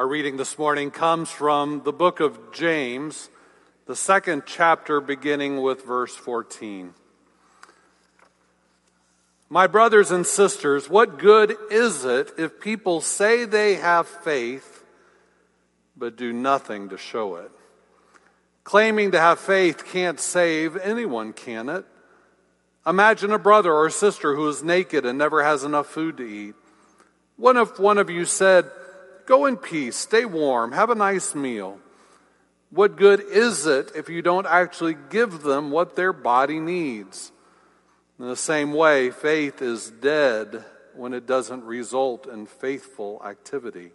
Our reading this morning comes from the book of James, the second chapter, beginning with verse 14. My brothers and sisters, what good is it if people say they have faith but do nothing to show it? Claiming to have faith can't save anyone, can it? Imagine a brother or sister who is naked and never has enough food to eat. What if one of you said, Go in peace, stay warm, have a nice meal. What good is it if you don't actually give them what their body needs? In the same way, faith is dead when it doesn't result in faithful activity.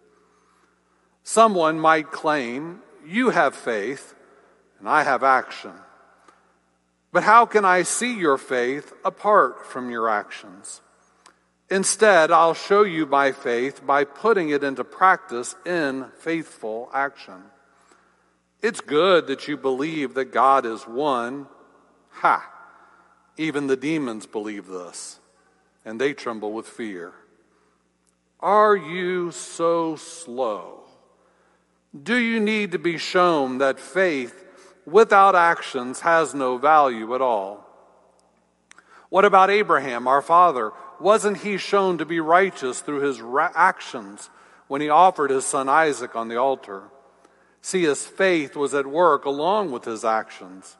Someone might claim, You have faith, and I have action. But how can I see your faith apart from your actions? Instead, I'll show you my faith by putting it into practice in faithful action. It's good that you believe that God is one. Ha! Even the demons believe this, and they tremble with fear. Are you so slow? Do you need to be shown that faith without actions has no value at all? What about Abraham, our father? Wasn't he shown to be righteous through his actions when he offered his son Isaac on the altar? See, his faith was at work along with his actions.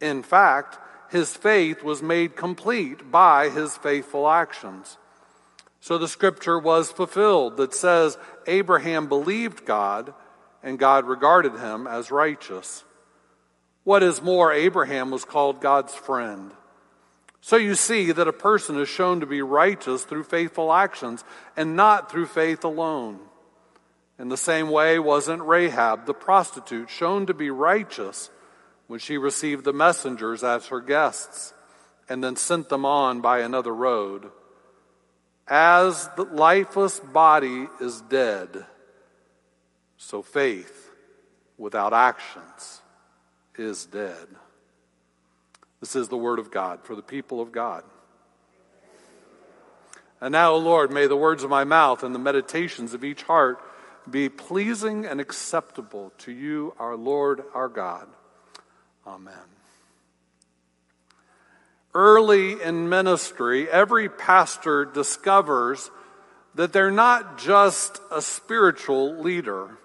In fact, his faith was made complete by his faithful actions. So the scripture was fulfilled that says Abraham believed God and God regarded him as righteous. What is more, Abraham was called God's friend. So you see that a person is shown to be righteous through faithful actions and not through faith alone. In the same way, wasn't Rahab, the prostitute, shown to be righteous when she received the messengers as her guests and then sent them on by another road? As the lifeless body is dead, so faith without actions is dead. This is the word of God for the people of God. And now, O Lord, may the words of my mouth and the meditations of each heart be pleasing and acceptable to you, our Lord, our God. Amen. Early in ministry, every pastor discovers that they're not just a spiritual leader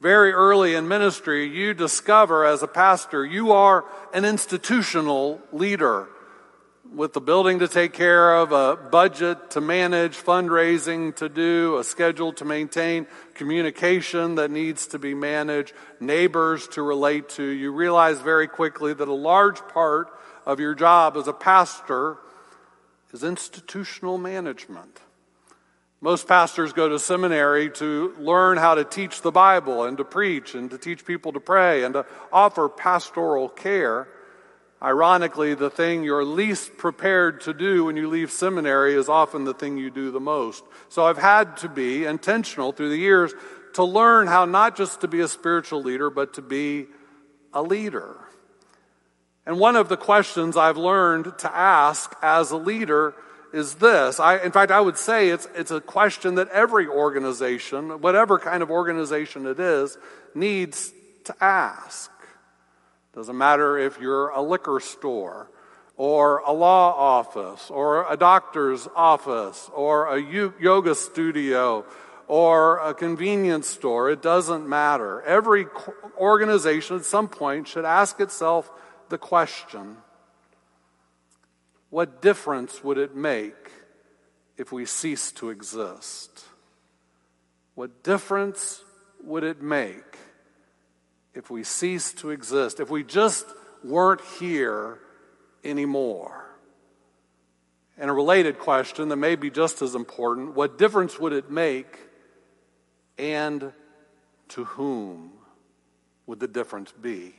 very early in ministry, you discover as a pastor, you are an institutional leader with the building to take care of, a budget to manage, fundraising to do, a schedule to maintain, communication that needs to be managed, neighbors to relate to. You realize very quickly that a large part of your job as a pastor is institutional management. Most pastors go to seminary to learn how to teach the Bible and to preach and to teach people to pray and to offer pastoral care. Ironically, the thing you're least prepared to do when you leave seminary is often the thing you do the most. So I've had to be intentional through the years to learn how not just to be a spiritual leader, but to be a leader. And one of the questions I've learned to ask as a leader is this. I, in fact, I would say it's, it's a question that every organization, whatever kind of organization it is, needs to ask. Doesn't matter if you're a liquor store or a law office or a doctor's office or a yoga studio or a convenience store. It doesn't matter. Every organization at some point should ask itself the question what difference would it make if we ceased to exist? What difference would it make if we ceased to exist? If we just weren't here anymore? And a related question that may be just as important what difference would it make and to whom would the difference be?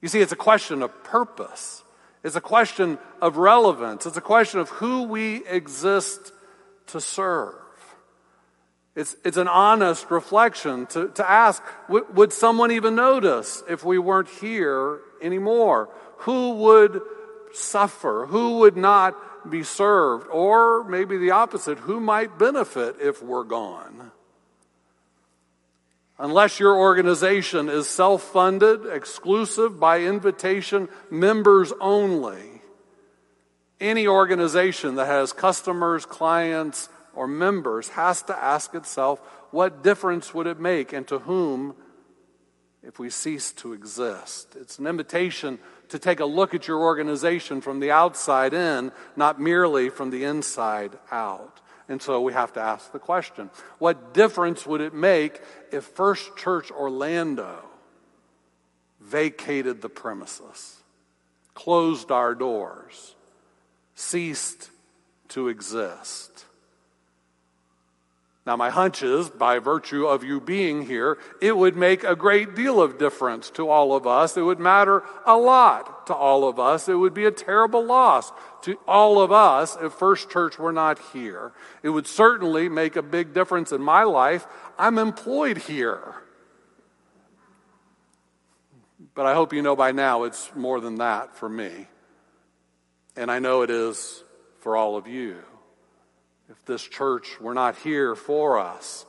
You see, it's a question of purpose. It's a question of relevance. It's a question of who we exist to serve. It's, it's an honest reflection to, to ask w- would someone even notice if we weren't here anymore? Who would suffer? Who would not be served? Or maybe the opposite, who might benefit if we're gone? Unless your organization is self funded, exclusive, by invitation, members only, any organization that has customers, clients, or members has to ask itself what difference would it make and to whom if we cease to exist? It's an invitation to take a look at your organization from the outside in, not merely from the inside out. And so we have to ask the question what difference would it make if First Church Orlando vacated the premises, closed our doors, ceased to exist? Now, my hunch is, by virtue of you being here, it would make a great deal of difference to all of us. It would matter a lot to all of us. It would be a terrible loss to all of us if First Church were not here. It would certainly make a big difference in my life. I'm employed here. But I hope you know by now it's more than that for me. And I know it is for all of you if this church were not here for us,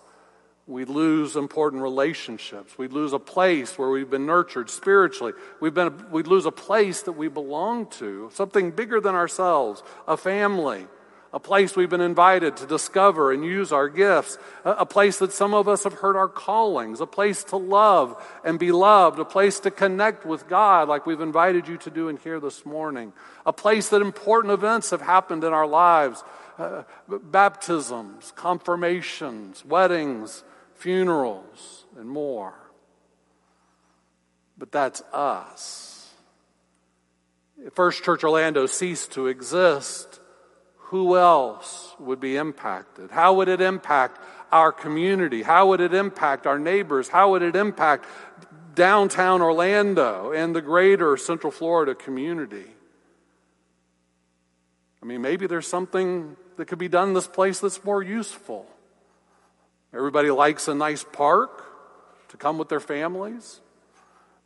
we'd lose important relationships. We'd lose a place where we've been nurtured spiritually. We've been, we'd lose a place that we belong to, something bigger than ourselves, a family, a place we've been invited to discover and use our gifts, a, place that some of us have heard our callings, a place to love and be loved, a place to connect with God, like we've invited you to do in here this morning, a place that important events have happened in our lives uh, baptisms, confirmations, weddings, funerals, and more. But that's us. If First Church Orlando ceased to exist, who else would be impacted? How would it impact our community? How would it impact our neighbors? How would it impact downtown Orlando and the greater Central Florida community? I mean, maybe there's something that could be done in this place that's more useful. Everybody likes a nice park to come with their families.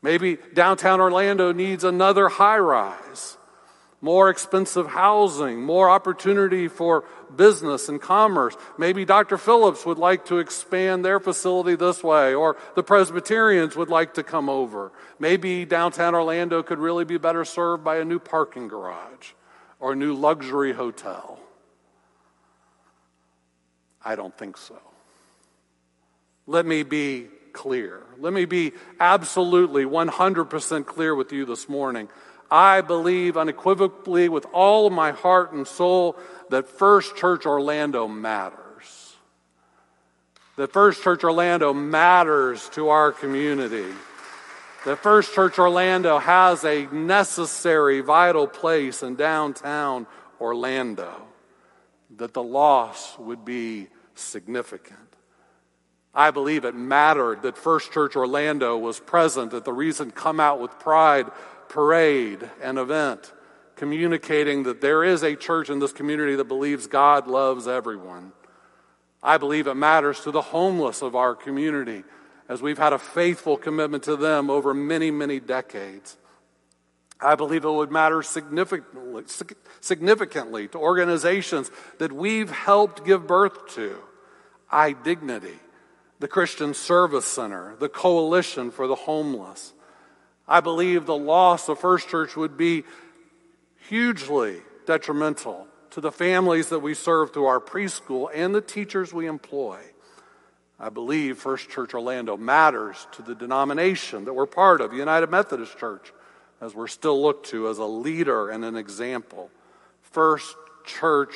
Maybe downtown Orlando needs another high rise, more expensive housing, more opportunity for business and commerce. Maybe Dr. Phillips would like to expand their facility this way, or the Presbyterians would like to come over. Maybe downtown Orlando could really be better served by a new parking garage or a new luxury hotel. I don't think so. Let me be clear. Let me be absolutely 100% clear with you this morning. I believe unequivocally with all of my heart and soul that First Church Orlando matters. That First Church Orlando matters to our community. That First Church Orlando has a necessary, vital place in downtown Orlando that the loss would be significant. I believe it mattered that First Church Orlando was present at the recent Come Out with Pride parade and event, communicating that there is a church in this community that believes God loves everyone. I believe it matters to the homeless of our community as we've had a faithful commitment to them over many, many decades. I believe it would matter significantly, significantly to organizations that we've helped give birth to iDignity, the Christian Service Center, the Coalition for the Homeless. I believe the loss of First Church would be hugely detrimental to the families that we serve through our preschool and the teachers we employ. I believe First Church Orlando matters to the denomination that we're part of, United Methodist Church as we're still looked to as a leader and an example. First Church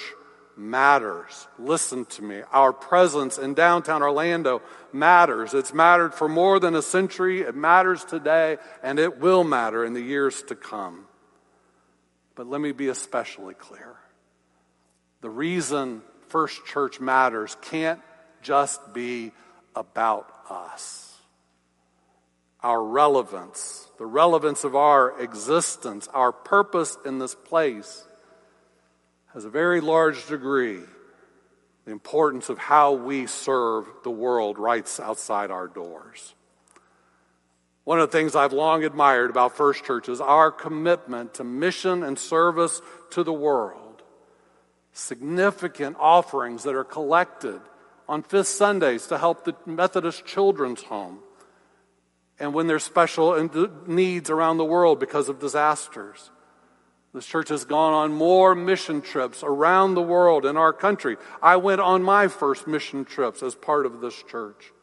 matters. Listen to me. Our presence in downtown Orlando matters. It's mattered for more than a century. It matters today, and it will matter in the years to come. But let me be especially clear. The reason First Church matters can't just be about us. Our relevance, the relevance of our existence, our purpose in this place has a very large degree the importance of how we serve the world right outside our doors. One of the things I've long admired about First Church is our commitment to mission and service to the world. Significant offerings that are collected on Fifth Sundays to help the Methodist Children's Home. And when there's special needs around the world because of disasters. This church has gone on more mission trips around the world in our country. I went on my first mission trips as part of this church.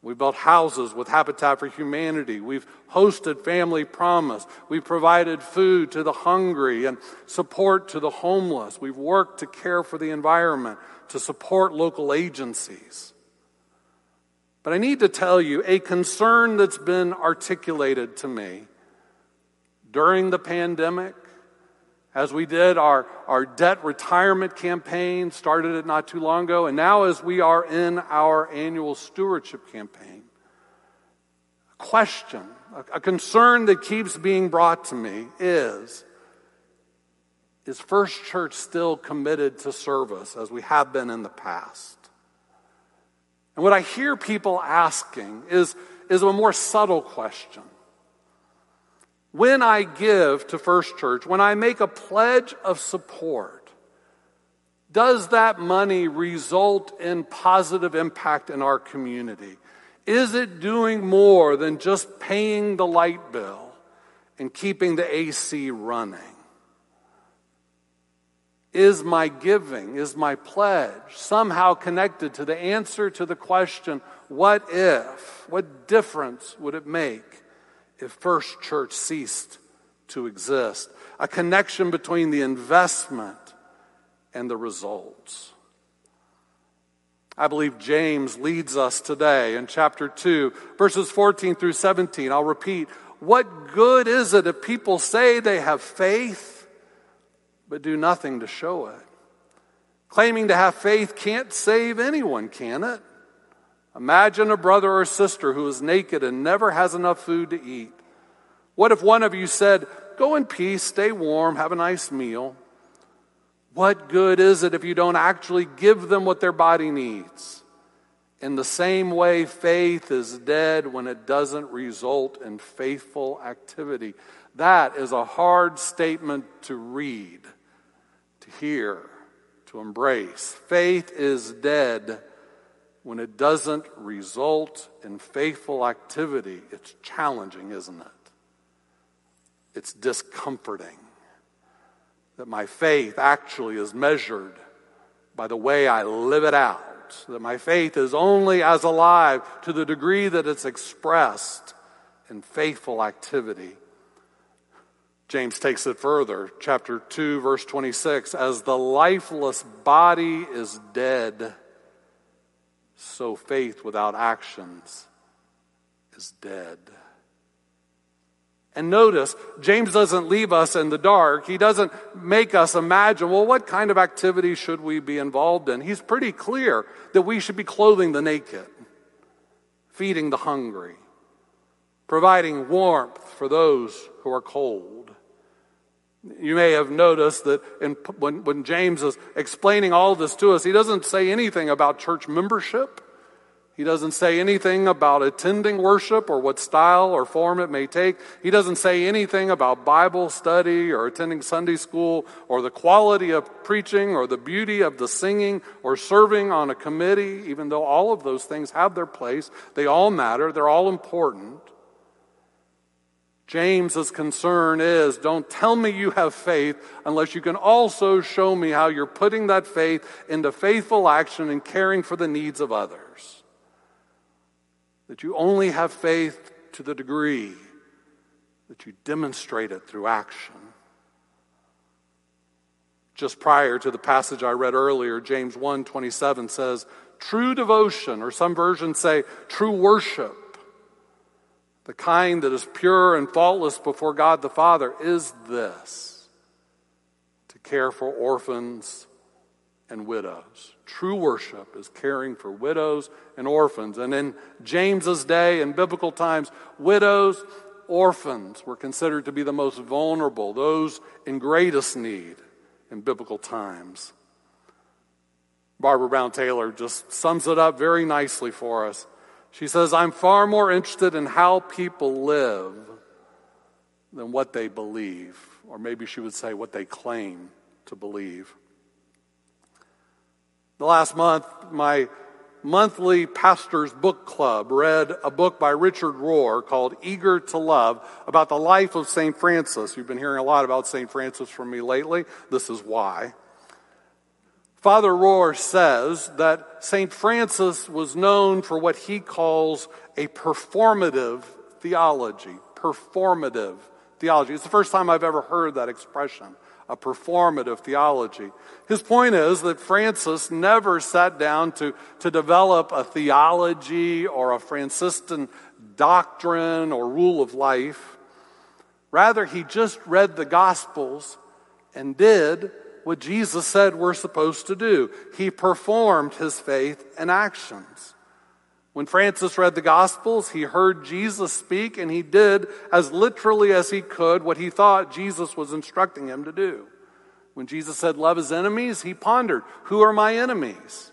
We built houses with Habitat for Humanity. We've hosted Family Promise. We've provided food to the hungry and support to the homeless. We've worked to care for the environment, to support local agencies. But I need to tell you a concern that's been articulated to me during the pandemic as we did our, our debt retirement campaign, started it not too long ago, and now as we are in our annual stewardship campaign. A question, a, a concern that keeps being brought to me is Is First Church still committed to service as we have been in the past? And what I hear people asking is, is a more subtle question when I give to First Church, when I make a pledge of support, does that money result in positive impact in our community? Is it doing more than just paying the light bill and keeping the AC running? Is my giving, is my pledge somehow connected to the answer to the question, what if? What difference would it make if First Church ceased to exist, a connection between the investment and the results. I believe James leads us today in chapter 2, verses 14 through 17. I'll repeat. What good is it if people say they have faith, but do nothing to show it? Claiming to have faith can't save anyone, can it? Imagine a brother or sister who is naked and never has enough food to eat. What if one of you said, Go in peace, stay warm, have a nice meal? What good is it if you don't actually give them what their body needs? In the same way, faith is dead when it doesn't result in faithful activity. That is a hard statement to read, hear, to embrace. Faith is dead when it doesn't result in faithful activity, it's challenging, isn't it? It's discomforting that my faith actually is measured by the way I live it out, that my faith is only as alive to the degree that it's expressed in faithful activity. James takes it further, chapter 2, verse 26 As the lifeless body is dead, so faith without actions is dead. And notice, James doesn't leave us in the dark. He doesn't make us imagine, well, what kind of activity should we be involved in? He's pretty clear that we should be clothing the naked, feeding the hungry, providing warmth for those who are cold. You may have noticed that in, when, when James is explaining all this to us, he doesn't say anything about church membership. He doesn't say anything about attending worship or what style or form it may take. He doesn't say anything about Bible study or attending Sunday school or the quality of preaching or the beauty of the singing or serving on a committee, even though all of those things have their place. They all matter, they're all important. James's concern is don't tell me you have faith unless you can also show me how you're putting that faith into faithful action and caring for the needs of others that you only have faith to the degree that you demonstrate it through action. Just prior to the passage I read earlier, James 1:27 says, "True devotion, or some versions say true worship, the kind that is pure and faultless before God the Father is this: to care for orphans and widows." True worship is caring for widows and orphans. And in James's day, in biblical times, widows, orphans were considered to be the most vulnerable, those in greatest need in biblical times. Barbara Brown Taylor just sums it up very nicely for us. She says, I'm far more interested in how people live than what they believe. Or maybe she would say what they claim to believe. The last month, my monthly pastor's book club read a book by Richard Rohr called Eager to Love about the life of St. Francis. You've been hearing a lot about St. Francis from me lately. This is why. Father Rohr says that St. Francis was known for what he calls a performative theology. Performative theology. It's the first time I've ever heard that expression, a performative theology. His point is that Francis never sat down to, to develop a theology or a Franciscan doctrine or rule of life. Rather, he just read the Gospels and did what Jesus said we're supposed to do. He performed his faith in actions. When Francis read the Gospels, he heard Jesus speak and he did as literally as he could what he thought Jesus was instructing him to do. When Jesus said, Love his enemies, he pondered, Who are my enemies?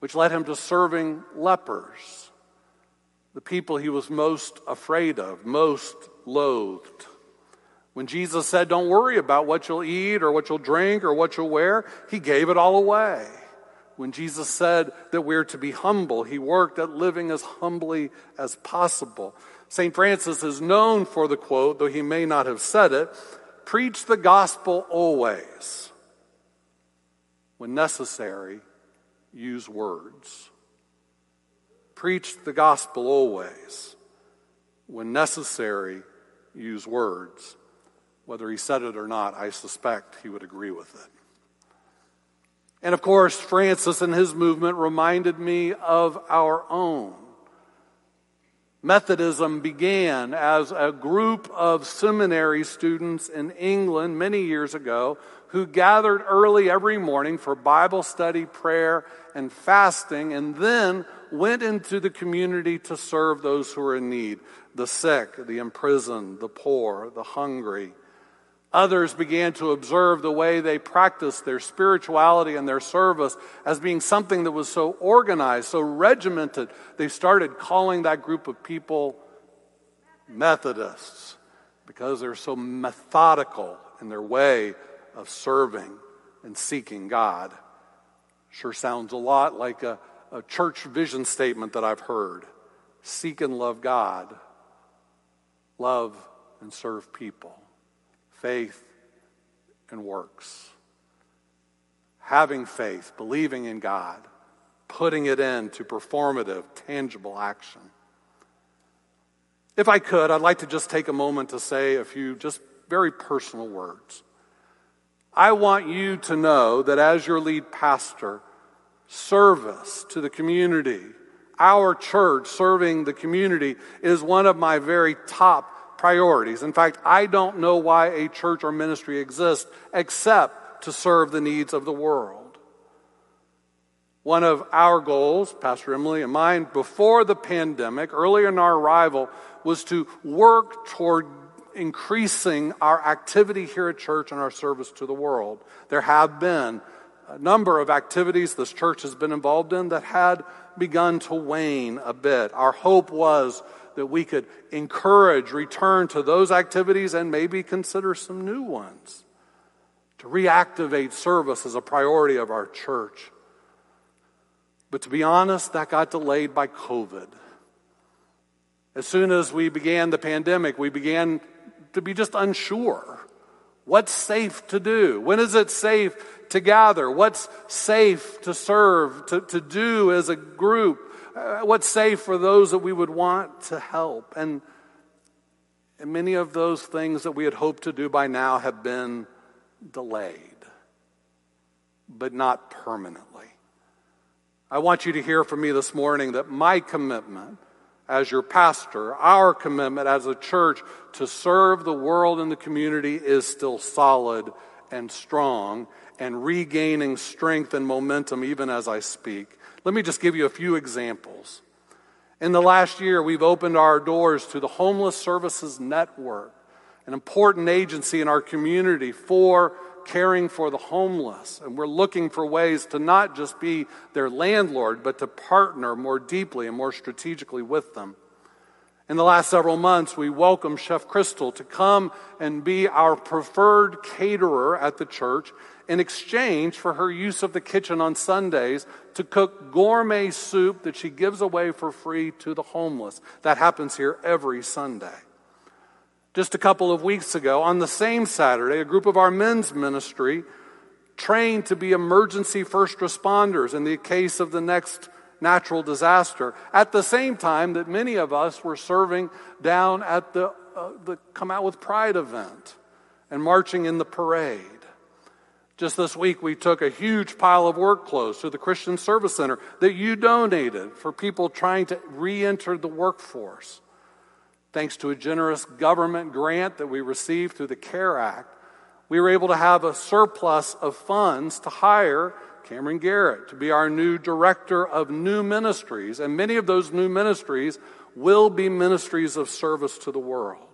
Which led him to serving lepers, the people he was most afraid of, most loathed. When Jesus said, Don't worry about what you'll eat or what you'll drink or what you'll wear, he gave it all away. When Jesus said that we're to be humble, he worked at living as humbly as possible. St. Francis is known for the quote, though he may not have said it preach the gospel always. When necessary, use words. Preach the gospel always. When necessary, use words. Whether he said it or not, I suspect he would agree with it. And of course, Francis and his movement reminded me of our own. Methodism began as a group of seminary students in England many years ago who gathered early every morning for Bible study, prayer, and fasting, and then went into the community to serve those who were in need the sick, the imprisoned, the poor, the hungry. Others began to observe the way they practiced their spirituality and their service as being something that was so organized, so regimented. They started calling that group of people Methodists because they're so methodical in their way of serving and seeking God. Sure sounds a lot like a, a church vision statement that I've heard seek and love God, love and serve people faith and works. Having faith, believing in God, putting it into performative, tangible action. If I could, I'd like to just take a moment to say a few just very personal words. I want you to know that as your lead pastor, service to the community, our church serving the community is one of my very top priorities. In fact, I don't know why a church or ministry exists except to serve the needs of the world. One of our goals, Pastor Emily and mine, before the pandemic, early in our arrival, was to work toward increasing our activity here at church and our service to the world. There have been a number of activities this church has been involved in that had begun to wane a bit. Our hope was that we could encourage return to those activities and maybe consider some new ones to reactivate service as a priority of our church. But to be honest, that got delayed by COVID. As soon as we began the pandemic, we began to be just unsure. What's safe to do? When is it safe to gather? What's safe to serve, to, to do as a group? Uh, what's safe for those that we would want to help. And, and many of those things that we had hoped to do by now have been delayed, but not permanently. I want you to hear from me this morning that my commitment as your pastor, our commitment as a church to serve the world and the community is still solid and strong. and regaining strength and momentum even as I speak. Let me just give you a few examples. In the last year, we've opened our doors to the Homeless Services Network, an important agency in our community for caring for the homeless. And we're looking for ways to not just be their landlord, but to partner more deeply and more strategically with them. In the last several months, we welcomed Chef Crystal to come and be our preferred caterer at the church in exchange for her use of the kitchen on Sundays to cook gourmet soup that she gives away for free to the homeless. That happens here every Sunday. Just a couple of weeks ago, on the same Saturday, a group of our men's ministry trained to be emergency first responders in the case of the next natural disaster at the same time that many of us were serving down at the, uh, the Come Out with Pride event and marching in the parade. Just this week, we took a huge pile of work clothes to the Christian Service Center that you donated for people trying to re enter the workforce. Thanks to a generous government grant that we received through the CARE Act, we were able to have a surplus of funds to hire Cameron Garrett to be our new director of new ministries. And many of those new ministries will be ministries of service to the world.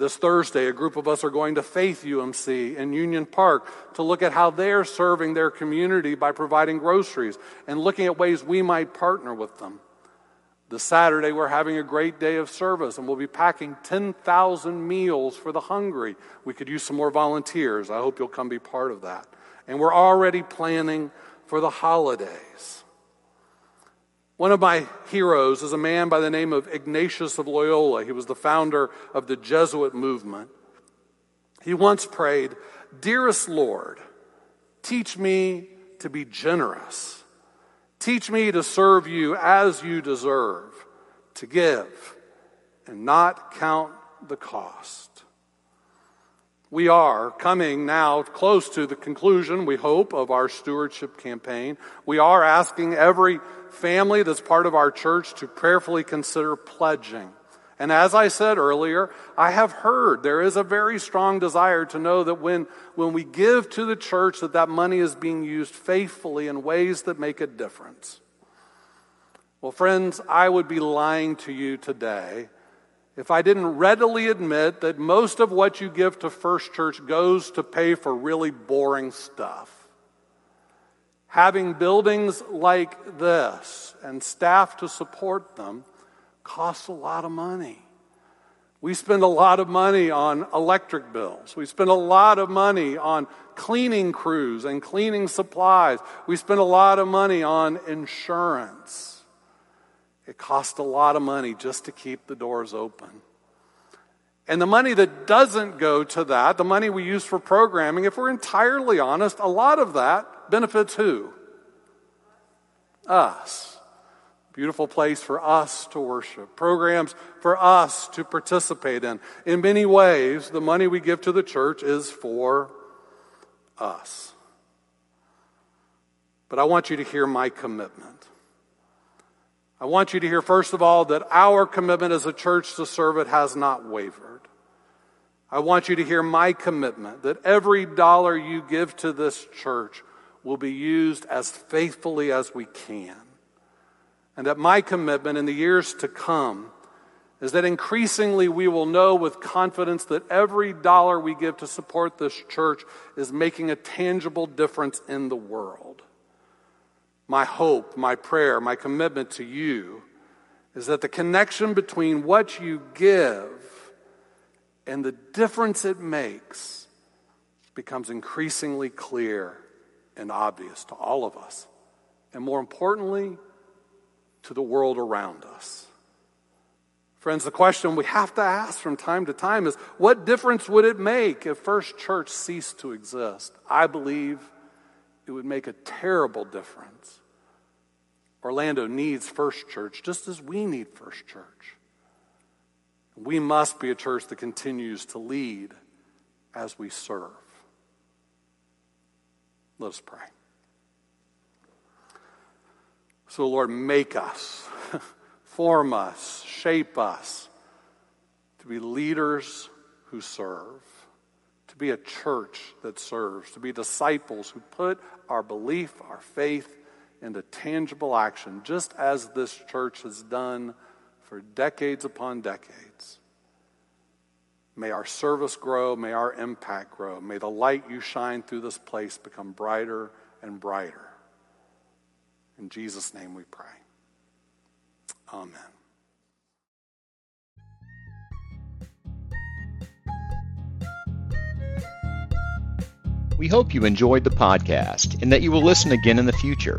This Thursday, a group of us are going to Faith UMC in Union Park to look at how they're serving their community by providing groceries and looking at ways we might partner with them. This Saturday, we're having a great day of service and we'll be packing 10,000 meals for the hungry. We could use some more volunteers. I hope you'll come be part of that and we're already planning for the holidays. One of my heroes is a man by the name of Ignatius of Loyola. He was the founder of the Jesuit movement. He once prayed, Dearest Lord, teach me to be generous. Teach me to serve you as you deserve, to give and not count the cost. We are coming now close to the conclusion, we hope, of our stewardship campaign. We are asking every family that's part of our church to prayerfully consider pledging. And as I said earlier, I have heard there is a very strong desire to know that when, when we give to the church that that money is being used faithfully in ways that make a difference. Well, friends, I would be lying to you today if I didn't readily admit that most of what you give to First Church goes to pay for really boring stuff. Having buildings like this and staff to support them costs a lot of money. We spend a lot of money on electric bills. We spend a lot of money on cleaning crews and cleaning supplies. We spend a lot of money on insurance. It costs a lot of money just to keep the doors open. And the money that doesn't go to that, the money we use for programming, if we're entirely honest, a lot of that benefits who? Us. Beautiful place for us to worship, programs for us to participate in. In many ways, the money we give to the church is for us. But I want you to hear my commitment. I want you to hear, first of all, that our commitment as a church to serve it has not wavered. I want you to hear my commitment that every dollar you give to this church will be used as faithfully as we can. And that my commitment in the years to come is that increasingly we will know with confidence that every dollar we give to support this church is making a tangible difference in the world my hope, my prayer, my commitment to you is that the connection between what you give and the difference it makes becomes increasingly clear and obvious to all of us, and more importantly, to the world around us. Friends, the question we have to ask from time to time is what difference would it make if First Church ceased to exist? I believe it would make a terrible difference. Orlando needs First Church just as we need First Church. We must be a church that continues to lead as we serve. Let us pray. So, Lord, make us, form us, shape us to be leaders who serve to be a church that serves, to be disciples who put our belief, our faith into tangible action, just as this church has done for decades upon decades. May our service grow. May our impact grow. May the light you shine through this place become brighter and brighter. In Jesus' name we pray. Amen. We hope you enjoyed the podcast and that you will listen again in the future.